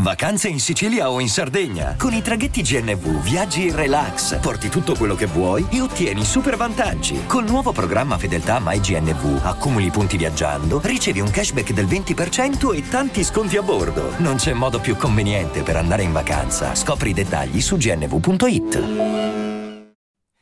Vacanze in Sicilia o in Sardegna. Con i traghetti GNV viaggi in relax, porti tutto quello che vuoi e ottieni super vantaggi. Col nuovo programma Fedeltà MyGNV accumuli punti viaggiando, ricevi un cashback del 20% e tanti sconti a bordo. Non c'è modo più conveniente per andare in vacanza. Scopri i dettagli su gnv.it.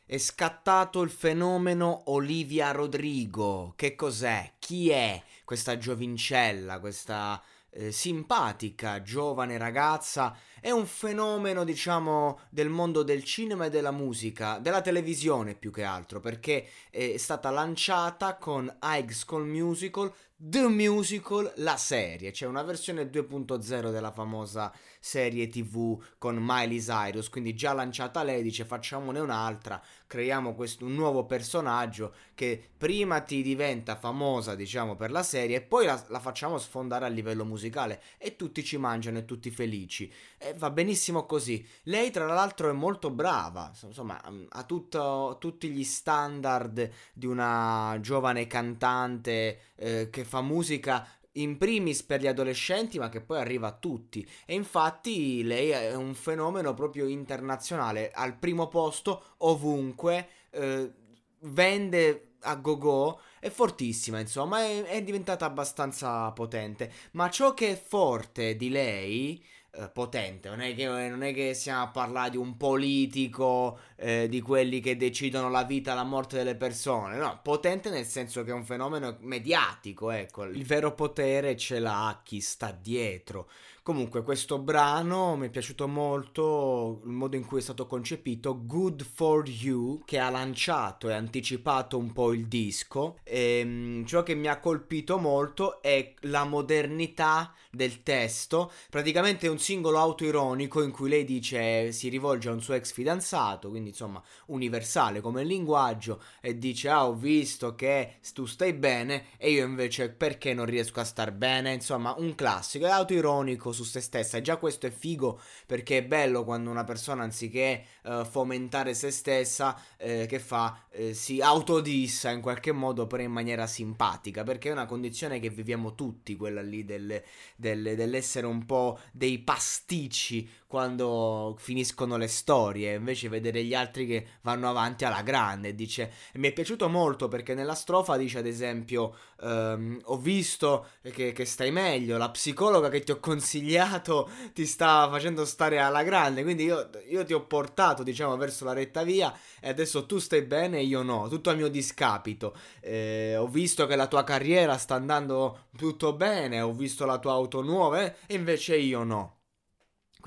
È scattato il fenomeno Olivia Rodrigo. Che cos'è? Chi è questa giovincella, questa eh, simpatica giovane ragazza è un fenomeno, diciamo, del mondo del cinema e della musica, della televisione più che altro, perché è stata lanciata con High School Musical, The Musical, la serie, cioè una versione 2.0 della famosa serie TV con Miley Cyrus, quindi già lanciata lei dice facciamone un'altra, creiamo questo, un nuovo personaggio che prima ti diventa famosa, diciamo, per la serie e poi la, la facciamo sfondare a livello musicale e tutti ci mangiano e tutti felici. E va benissimo così. Lei tra l'altro è molto brava, insomma, ha tutto, tutti gli standard di una giovane cantante eh, che fa musica in primis per gli adolescenti, ma che poi arriva a tutti. E infatti lei è un fenomeno proprio internazionale, al primo posto ovunque, eh, vende a go-go, è fortissima, insomma, è, è diventata abbastanza potente. Ma ciò che è forte di lei potente, non è, che, non è, che, stiamo a parlare di un politico, eh, di quelli che decidono la vita e la morte delle persone, no, potente nel senso che è un fenomeno mediatico, ecco, il vero potere ce l'ha chi sta dietro. Comunque questo brano mi è piaciuto molto il modo in cui è stato concepito, Good for You, che ha lanciato e anticipato un po' il disco. E, ehm, ciò che mi ha colpito molto è la modernità del testo. Praticamente un singolo autoironico in cui lei dice si rivolge a un suo ex fidanzato, quindi insomma universale come linguaggio, e dice ah ho visto che tu stai bene e io invece perché non riesco a star bene, insomma un classico, è autoironico su se stessa e già questo è figo perché è bello quando una persona anziché uh, fomentare se stessa uh, che fa uh, si autodissa in qualche modo però in maniera simpatica perché è una condizione che viviamo tutti quella lì del, del, dell'essere un po' dei pasticci quando finiscono le storie, invece vedere gli altri che vanno avanti alla grande. Dice, mi è piaciuto molto perché nella strofa dice ad esempio, ehm, ho visto che, che, stai meglio, la psicologa che ti ho consigliato ti sta facendo stare alla grande, quindi io, io ti ho portato diciamo verso la retta via e adesso tu stai bene e io no, tutto a mio discapito. Eh, ho visto che la tua carriera sta andando tutto bene, ho visto la tua auto nuova eh, e invece io no.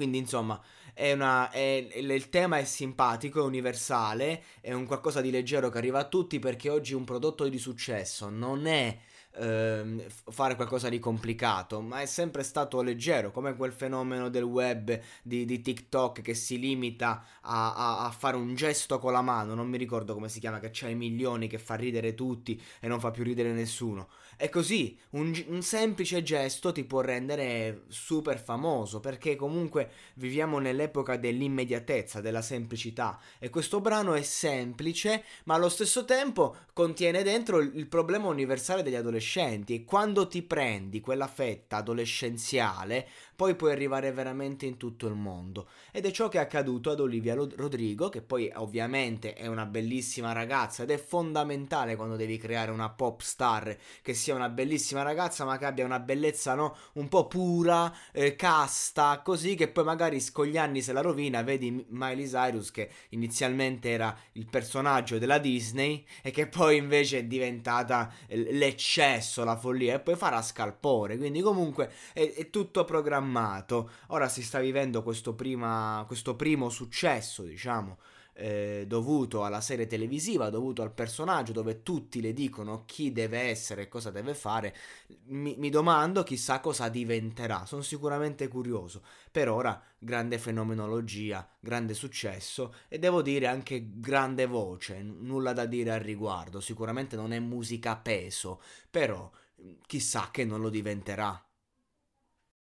Quindi, insomma, è una, è, il tema è simpatico, è universale, è un qualcosa di leggero che arriva a tutti perché oggi un prodotto di successo non è ehm, fare qualcosa di complicato, ma è sempre stato leggero, come quel fenomeno del web di, di TikTok che si limita a, a, a, fare un gesto con la mano, non mi ricordo come si chiama, che c'ha i milioni, che fa ridere tutti e non fa più ridere nessuno. È così, un, un, semplice gesto ti può rendere super famoso perché comunque viviamo nell'epoca dell'immediatezza, della semplicità. E questo brano è semplice ma allo stesso tempo contiene dentro il, il problema universale degli adolescenti e quando ti prendi quella fetta adolescenziale poi puoi arrivare veramente in tutto il mondo. Ed è ciò che è accaduto ad Olivia Rodrigo, che poi ovviamente è una bellissima ragazza ed è fondamentale quando devi creare una pop star che sia una bellissima ragazza ma che abbia una bellezza no, un po' pura, eh, casta, così che poi magari con gli anni se la rovina, vedi Miley Cyrus che inizialmente era il personaggio della Disney e che poi invece è diventata l'eccesso, la follia e poi farà scalpore, quindi comunque è, è tutto programmato. Ora si sta vivendo questo, prima, questo primo successo, diciamo, eh, dovuto alla serie televisiva, dovuto al personaggio, dove tutti le dicono chi deve essere e cosa deve fare, mi, mi domando chissà cosa diventerà. Sono sicuramente curioso. Per ora, grande fenomenologia, grande successo e devo dire anche grande voce, nulla da dire al riguardo. Sicuramente non è musica peso, però chissà che non lo diventerà.